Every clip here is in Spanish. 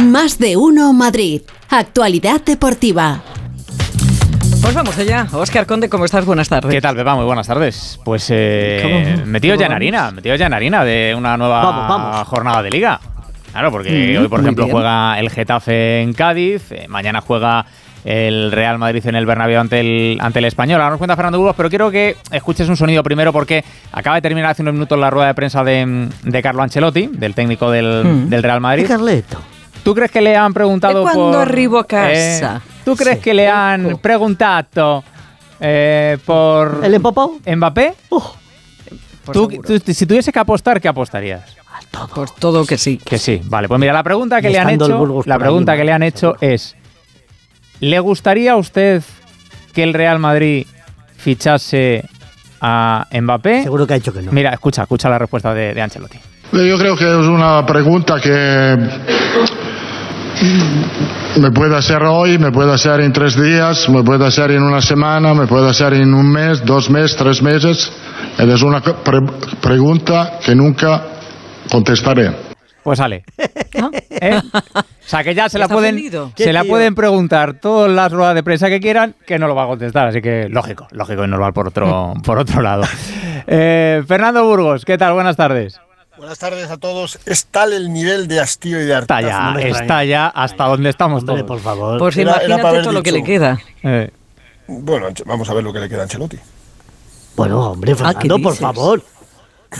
Más de uno Madrid. Actualidad deportiva. Pues vamos allá. Oscar Conde, ¿cómo estás? Buenas tardes. ¿Qué tal, Pepa? Muy buenas tardes. Pues eh, metido ya en harina, metido ya en harina de una nueva jornada de liga. Claro, porque Mm, hoy, por ejemplo, bien. juega el Getafe en Cádiz, eh, mañana juega el Real Madrid en el Bernabéu ante el, ante el Español. Ahora nos cuenta Fernando Burgos, pero quiero que escuches un sonido primero porque acaba de terminar hace unos minutos la rueda de prensa de, de Carlo Ancelotti, del técnico del, Mm. del Real Madrid. Carleto. ¿Tú crees que le han preguntado ¿De cuándo por... arribo a casa? eh, ¿Tú crees que le han preguntado eh, por... ¿El? ¿Mbappé? Tú- seguro. tú- si tuviese que apostar, ¿qué apostarías? Pues todo que sí. Que sí. Vale, pues mira, la pregunta que Y le han hecho, la por pregunta ahí, que le han hecho es ¿Le gustaría a usted que el Real Madrid fichase a Mbappé? Seguro que ha dicho que no. Mira, escucha, escucha la respuesta de, de Ancelotti. Yo creo que es una pregunta que me puede hacer hoy, me puede hacer en tres días, me puede hacer en una semana, me puede hacer en un mes, dos meses, tres meses. Es una pre- pregunta que nunca contestaré. Pues sale. ¿Eh? O sea, que ya se la pueden ofendido. se la tío. pueden preguntar todas las ruedas de prensa que quieran, que no lo va a contestar. Así que lógico, lógico y normal por otro, por otro lado. Eh, Fernando Burgos, ¿qué tal? Buenas tardes. Buenas tardes a todos. Es tal el nivel de hastío y de Está hartazgo. ya, me extraña. está ya hasta donde estamos Hombre, todos. por favor. Pues Era- era imagínate para haber todo lo que dicho- le queda. Eh, Bueno, vamos a ver lo que le queda a Ancelotti. Bueno, hombre, Ah, ¿qué Fernando, por favor.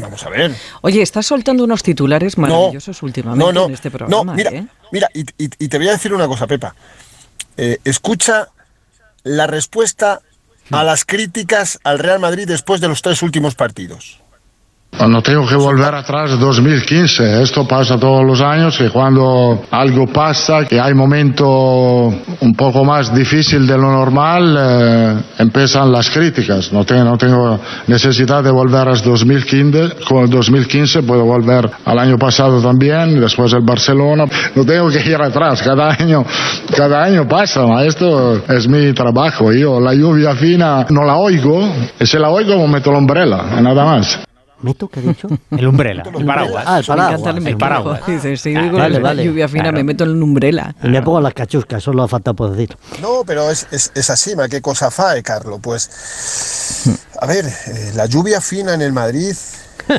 Vamos a ver. Oye, estás soltando unos titulares maravillosos últimamente no, no, en este programa. no, mira, ¿eh? mira y, y- y te voy a decir una cosa, Pepa. Eh, escucha la respuesta a las críticas al Real Madrid después de los tres últimos partidos. No tengo que volver atrás de 2015. Esto pasa todos los años, que cuando algo pasa, que hay momento un poco más difícil de lo normal, eh, empiezan las críticas. No tengo, no tengo necesidad de volver a 2015. Con el 2015 puedo volver al año pasado también, después el Barcelona. No tengo que ir atrás. Cada año, cada año pasa. Esto es mi trabajo. Yo la lluvia fina no la oigo. Y si la oigo, meto la umbrella, nada más. ¿Meto qué ha dicho? el umbrela, el paraguas. Ah, el Eso me encanta paraguas. el el paraguas. Dice, si Ah, digo vale, la vale. lluvia fina, Claro. me meto en una umbrella. Y me pongo las cachucas, solo ha falta por decir. No, pero es, es, es así, ma, ¿qué cosa fae, Carlo? Pues, a ver, eh, la lluvia fina en el Madrid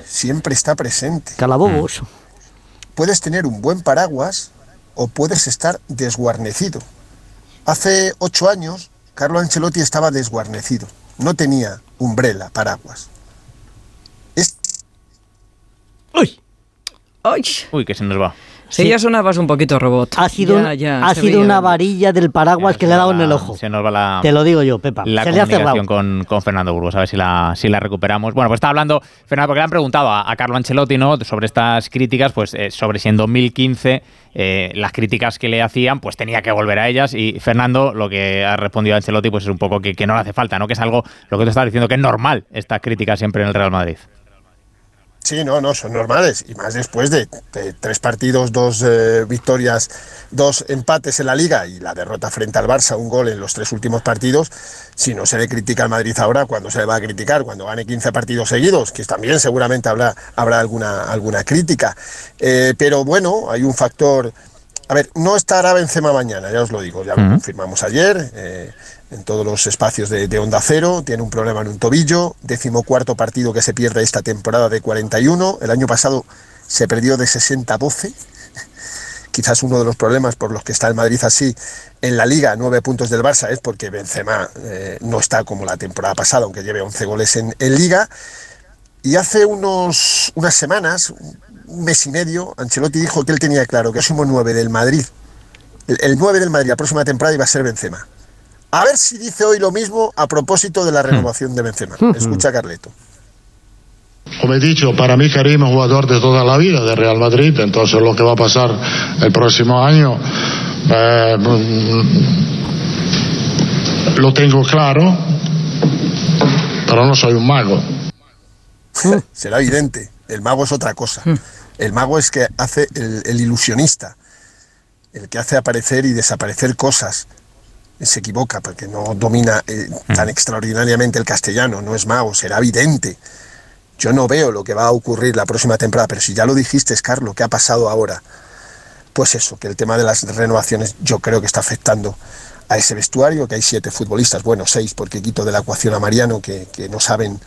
siempre está presente. Calabobos. puedes tener un buen paraguas o puedes estar desguarnecido. Hace ocho años, Carlo Ancelotti estaba desguarnecido. No tenía umbrella, paraguas. Es- ¡Uy! ¡Ay! Uy, que se nos va. Sí, ya sonabas un poquito robot. Ha sido, Ya, ya, ha se sido una varilla del paraguas que le ha dado en el ojo. Se nos va la, Te lo digo yo, Pepa. la se le ha cerrado. comunicación con, con Fernando Burgos, a ver si la, si la recuperamos. Bueno, pues está hablando, Fernando, porque le han preguntado a, a Carlo Ancelotti ¿no? sobre estas críticas, pues eh, sobre si en 2015 eh, las críticas que le hacían, pues tenía que volver a ellas. Y Fernando, lo que ha respondido a Ancelotti, pues es un poco que, que no le hace falta, ¿no? Que es algo, lo que tú estás diciendo, que es normal estas críticas siempre en el Real Madrid. Sí, no, no, son normales. Y más después de, de tres partidos, dos eh, victorias, dos empates en la liga y la derrota frente al Barça, un gol en los tres últimos partidos. Si no se le critica al Madrid ahora, ¿cuándo se le va a criticar? Cuando gane 15 partidos seguidos, que también seguramente habrá, habrá alguna, alguna crítica. Eh, pero bueno, hay un factor. A ver, no estará Benzema mañana, ya os lo digo, ya lo confirmamos ayer. eh, en todos los espacios de, Onda Cero, tiene un problema en un tobillo, decimocuarto partido que se pierde esta temporada de 41, el año pasado se perdió de 60 a 12, quizás uno de los problemas por los que está el Madrid así en la liga, nueve puntos del Barça, es porque Benzema eh, no está como la temporada pasada, aunque lleve 11 goles en, liga, y hace unos, unas semanas, un mes y medio, Ancelotti dijo que él tenía claro que próximo 9 del Madrid, el, el 9 del Madrid la próxima temporada iba a ser Benzema. A ver si dice hoy lo mismo a propósito de la renovación de Benzema. Escucha a Carleto. Como he dicho, para mí Karim es jugador de toda la vida de Real Madrid, entonces lo que va a pasar el próximo año eh, lo tengo claro, pero no soy un mago. Será evidente. El mago es otra cosa. El mago es que hace el, el ilusionista, el que hace aparecer y desaparecer cosas. Se equivoca porque no domina eh, tan extraordinariamente el castellano, no es mago, será evidente. Yo no veo lo que va a ocurrir la próxima temporada, pero si ya lo dijiste, Carlos, ¿qué ha pasado ahora? pues eso, que el tema de las renovaciones yo creo que está afectando a ese vestuario, que hay siete futbolistas, bueno, seis porque quito de la ecuación a Mariano, que, que no saben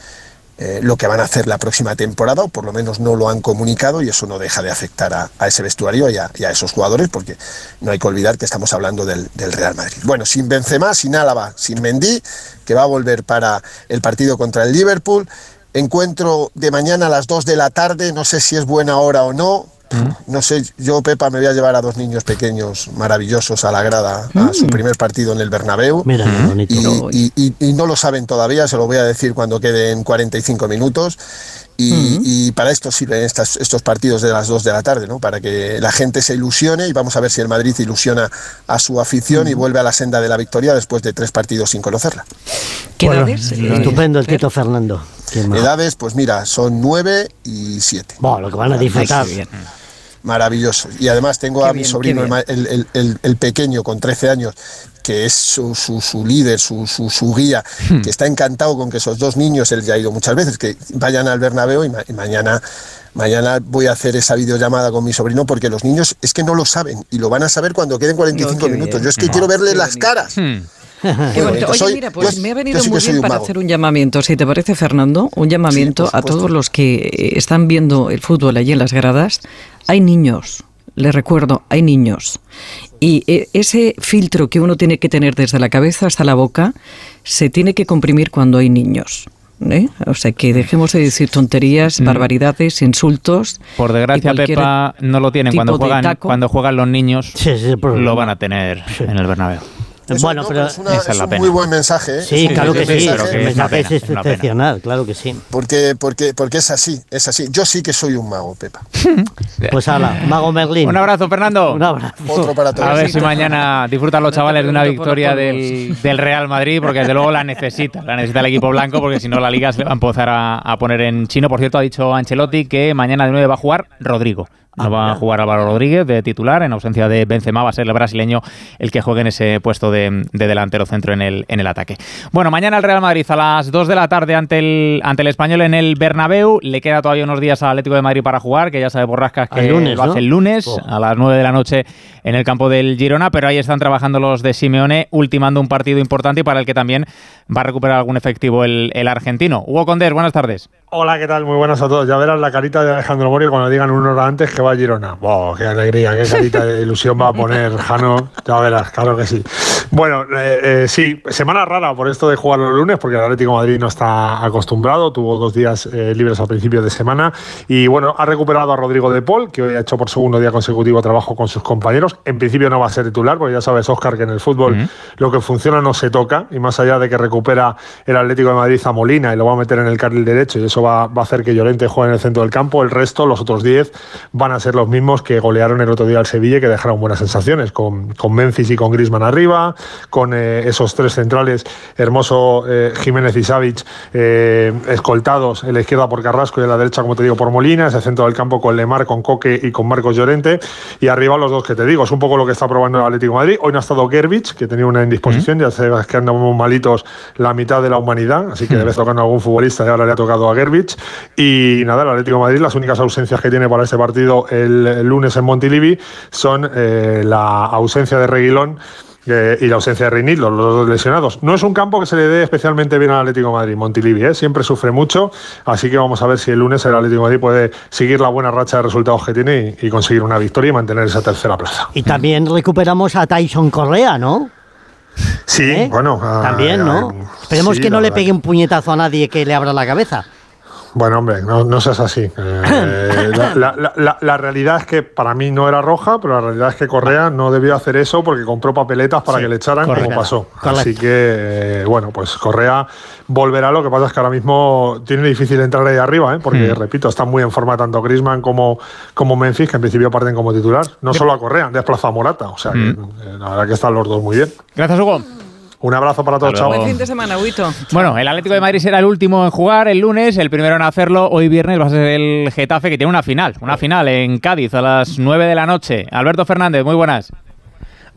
eh, lo que van a hacer la próxima temporada, o por lo menos no lo han comunicado, y eso no deja de afectar a, a ese vestuario y a, esos jugadores, porque no hay que olvidar que estamos hablando del, del, Real Madrid. Bueno, sin Benzema, sin Álava, sin Mendy, que va a volver para el partido contra el Liverpool. Encuentro de mañana a las 2 de la tarde, no sé si es buena hora o no, no sé, yo Pepa me voy a llevar a dos niños pequeños maravillosos a la grada a su primer partido en el Bernabéu. Mira, qué bonito. Y, y, y, y, no lo saben todavía, se lo voy a decir cuando queden 45 minutos. Y, uh-huh. y para esto sirven estas, estos partidos de las 2 de la tarde, ¿no? Para que la gente se ilusione y vamos a ver si el Madrid ilusiona a su afición y vuelve a la senda de la victoria después de tres partidos sin conocerla. ¿Qué bueno, edades? Estupendo el Tito Fernando. Edades, pues mira, son 9 y 7. Bueno, lo que van a disfrutar. Bien maravilloso. Y además tengo Qué a mi sobrino, el, el, el, el, pequeño, con 13 años, que es su, su, su líder, su, su, guía, hmm. que está encantado con que esos dos niños, él ya ha ido muchas veces, que vayan al Bernabéu y, ma y mañana mañana voy a hacer esa videollamada con mi sobrino porque los niños es que no lo saben y lo van a saber cuando queden 45 no, minutos. Yo es que no, quiero verle las caras. Hmm. Qué bonito. Oye, soy, mira, pues yo, me ha venido muy bien para hacer un llamamiento, si te parece, Fernando, un llamamiento sí, a todos los que están viendo el fútbol allí en las gradas. Hay niños, les recuerdo, hay niños. Y e, ese filtro que uno tiene que tener desde la cabeza hasta la boca se tiene que comprimir cuando hay niños. ¿Eh? O sea, que dejemos de decir tonterías, mm. barbaridades, insultos. Por desgracia, Pepa, no lo tienen. Cuando juegan, cuando juegan los niños, sí, sí, lo van a tener sí. en el Bernabéu. Eso, bueno, no, pero, es, una, es, un muy buen mensaje. ¿eh? Sí, claro que sí. Mensaje, el mensaje es, es excepcional, claro que sí. Porque, porque, porque es así, es así. Yo sí que soy un mago, Pepa. pues hala, mago Merlín. Un abrazo, Fernando. Un abrazo. Otro para todos. A ver si mañana disfrutan los chavales de una victoria del, del, Real Madrid, porque desde luego la necesita. La necesita el equipo blanco, porque si no la liga se va a empezar a, a poner en chino. Por cierto, ha dicho Ancelotti que mañana de nuevo va a jugar Rodrigo. No va a jugar Álvaro Rodríguez de titular, en ausencia de Benzema va a ser el brasileño el que juegue en ese puesto de, de, delantero centro en el, en el ataque. Bueno, mañana el Real Madrid a las 2 de la tarde ante el, ante el Español en el Bernabéu. Le queda todavía unos días al Atlético de Madrid para jugar, que ya sabe Borrascas que lunes, lo hace ¿no? el lunes Oh. a las 9 de la noche en el campo del Girona, pero ahí están trabajando los de Simeone, ultimando un partido importante y para el que también va a recuperar algún efectivo el, el argentino. Hugo Condés, buenas tardes. Hola, ¿qué tal? Muy buenas a todos. Ya verás la carita de Alejandro Morio cuando digan una hora antes que va a Girona. ¡Wow! ¡Qué alegría! ¡Qué carita de ilusión va a poner Jano! Ya verás, claro que sí. Bueno, eh, eh, sí, semana rara por esto de jugar los lunes, porque el Atlético de Madrid no está acostumbrado. Tuvo dos días eh, libres al principio de semana. Y bueno, ha recuperado a Rodrigo de Paul, que hoy ha hecho por segundo día consecutivo trabajo con sus compañeros. En principio no va a ser titular, porque ya sabes, Oscar, que en el fútbol lo que funciona no se toca. Y más allá de que recupera el Atlético de Madrid a Molina y lo va a meter en el carril derecho, y eso va, va a hacer que Llorente juegue en el centro del campo. El resto, los otros 10, van a ser los mismos que golearon el otro día al Sevilla y que dejaron buenas sensaciones, con, con Memphis y con Grisman arriba, con eh, esos tres centrales, Hermoso, eh, Jiménez y Savic, eh, escoltados en la izquierda por Carrasco y en la derecha, como te digo, por Molina, ese centro del campo con Lemar, con Coque y con Marcos Llorente, y arriba los dos que te digo, es un poco lo que está probando el Atlético de Madrid. Hoy no ha estado Gerbich, que tenía una indisposición, uh -huh. ya sabes que andamos malitos la mitad de la humanidad, así que debe tocando a algún futbolista y ahora le ha tocado a Y nada, el Atlético de Madrid, las únicas ausencias que tiene para este partido el, el lunes en Montilivi son eh, la ausencia de Reguilón eh, y la ausencia de Reinil, los, dos lesionados. No es un campo que se le dé especialmente bien al Atlético de Madrid, Montilivi, ¿eh? siempre sufre mucho, así que vamos a ver si el lunes el Atlético de Madrid puede seguir la buena racha de resultados que tiene y, y conseguir una victoria y mantener esa tercera plaza. Y también recuperamos a Tyson Correa, ¿no? Sí, ¿Eh? bueno. También, ¿no? Esperemos sí, que no le pegue un puñetazo a nadie que le abra la cabeza. Bueno, hombre, no, no seas así. Eh, la, la, la, la, realidad es que para mí no era roja, pero la realidad es que Correa no debió hacer eso porque compró papeletas para sí, que le echaran correcto, como pasó. Correcto. Así que, eh, bueno, pues Correa volverá. Lo que pasa es que ahora mismo tiene difícil entrar ahí arriba, ¿eh? porque, mm. repito, están muy en forma tanto Grisman como, como Memphis, que en principio parten como titular. No solo a Correa, han desplazado a Morata. O sea, mm. que, eh, la verdad que están los dos muy bien. Gracias, Hugo. Un abrazo para todos, chao. Buen fin de semana, Huito. Bueno, el Atlético de Madrid será el último en jugar el lunes, el primero en hacerlo. Hoy viernes va a ser el Getafe, que tiene una final, una final en Cádiz a las 9 de la noche. Alberto Fernández, muy buenas.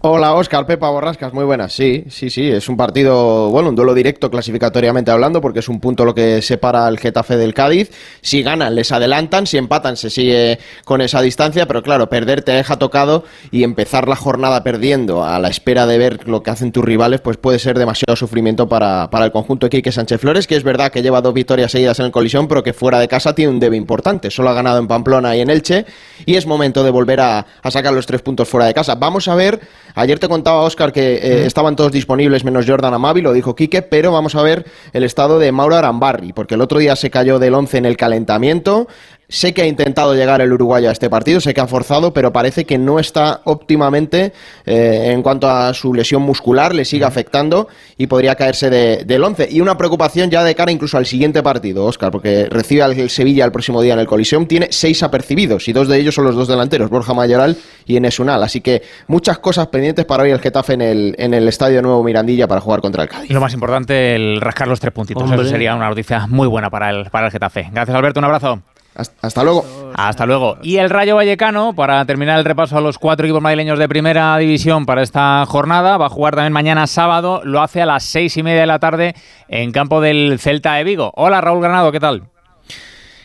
Hola Oscar, Pepa Borrascas, muy buenas. Sí, sí, sí, es un partido, bueno, un duelo directo clasificatoriamente hablando, porque es un punto lo que separa al Getafe del Cádiz. Si ganan, les adelantan, si empatan, se sigue con esa distancia, pero claro, perder te deja tocado y empezar la jornada perdiendo a la espera de ver lo que hacen tus rivales, pues puede ser demasiado sufrimiento para, para el conjunto de Quique Sánchez Flores, que es verdad que lleva dos victorias seguidas en el colisión, pero que fuera de casa tiene un debe importante. Solo ha ganado en Pamplona y en Elche, y es momento de volver a, a sacar los tres puntos fuera de casa. Vamos a ver Ayer te contaba, Oscar, que eh, estaban todos disponibles menos Jordan Amavi, lo dijo Quique, pero vamos a ver el estado de Mauro Arambarri, porque el otro día se cayó del 11 en el calentamiento. Sé que ha intentado llegar el uruguayo a este partido, sé que ha forzado, pero parece que no está óptimamente eh, en cuanto a su lesión muscular, le sigue afectando y podría caerse del 11. Y una preocupación ya de cara incluso al siguiente partido, Oscar, porque recibe al Sevilla el próximo día en el Colisión, tiene seis apercibidos y dos de ellos son los dos delanteros, Borja Mayoral y Enes Unal. Así que muchas cosas pendientes para hoy el Getafe en el, en el Estadio Nuevo Mirandilla para jugar contra el Cádiz. Y lo más importante, el rascar los tres puntitos. Eso sería una noticia muy buena para el, para el Getafe. Gracias, Alberto. Un abrazo. Hasta luego. Hasta luego. Y el Rayo Vallecano, para terminar el repaso a los cuatro equipos madrileños de primera división para esta jornada, va a jugar también mañana sábado. Lo hace a las seis y media de la tarde en campo del Celta de Vigo. Hola Raúl Granado, ¿qué tal?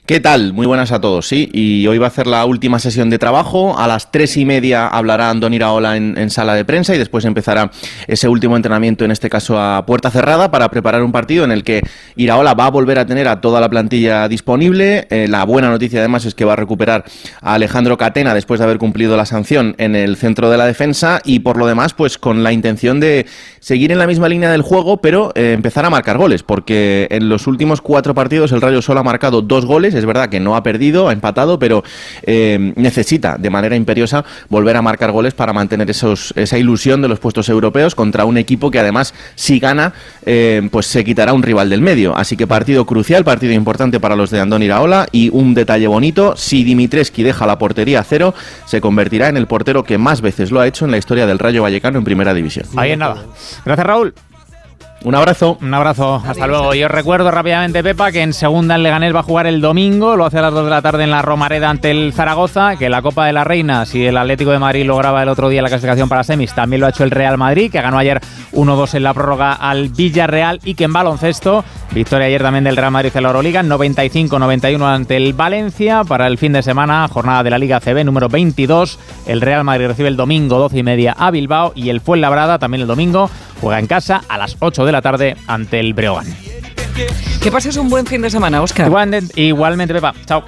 ¿Qué tal? Muy buenas a todos, sí. Y hoy va a hacer la última sesión de trabajo. A las tres y media hablará Andón Iraola en, sala de prensa y después empezará ese último entrenamiento, en este caso a puerta cerrada, para preparar un partido en el que Iraola va a volver a tener a toda la plantilla disponible. Eh, la buena noticia además es que va a recuperar a Alejandro Catena después de haber cumplido la sanción en el centro de la defensa y por lo demás, pues con la intención de seguir en la misma línea del juego, pero eh, empezar a marcar goles, porque en los últimos cuatro partidos el Rayo solo ha marcado dos goles es verdad que no ha perdido, ha empatado, pero eh, necesita de manera imperiosa volver a marcar goles para mantener esa ilusión de los puestos europeos contra un equipo que además, si gana, eh, pues se quitará un rival del medio. Así que partido crucial, partido importante para los de Andón Iraola y un detalle bonito, si Dimitreski deja la portería a cero, se convertirá en el portero que más veces lo ha hecho en la historia del Rayo Vallecano en primera división. Ahí en nada. Gracias, Raúl. Un abrazo. Un abrazo. Hasta luego. Y os recuerdo rápidamente, Pepa, que en segunda el Leganés va a jugar el domingo. Lo hace a las 2 de la tarde en la Romareda ante el Zaragoza. Que la Copa de la Reina, si el Atlético de Madrid lograba el otro día la clasificación para semis, también lo ha hecho el Real Madrid, que ganó ayer 1-2 en la prórroga al Villarreal. Y que en baloncesto, victoria ayer también del Real Madrid en la Euroliga, 95-91 ante el Valencia. Para el fin de semana, jornada de la Liga CB número 22. El Real Madrid recibe el domingo 12 y media a Bilbao. Y el Fuenlabrada también el domingo juega en casa a las 8 de la tarde ante el Breogán. Que pases un buen fin de semana, Oscar. Igualmente, igualmente Pepa. Chao.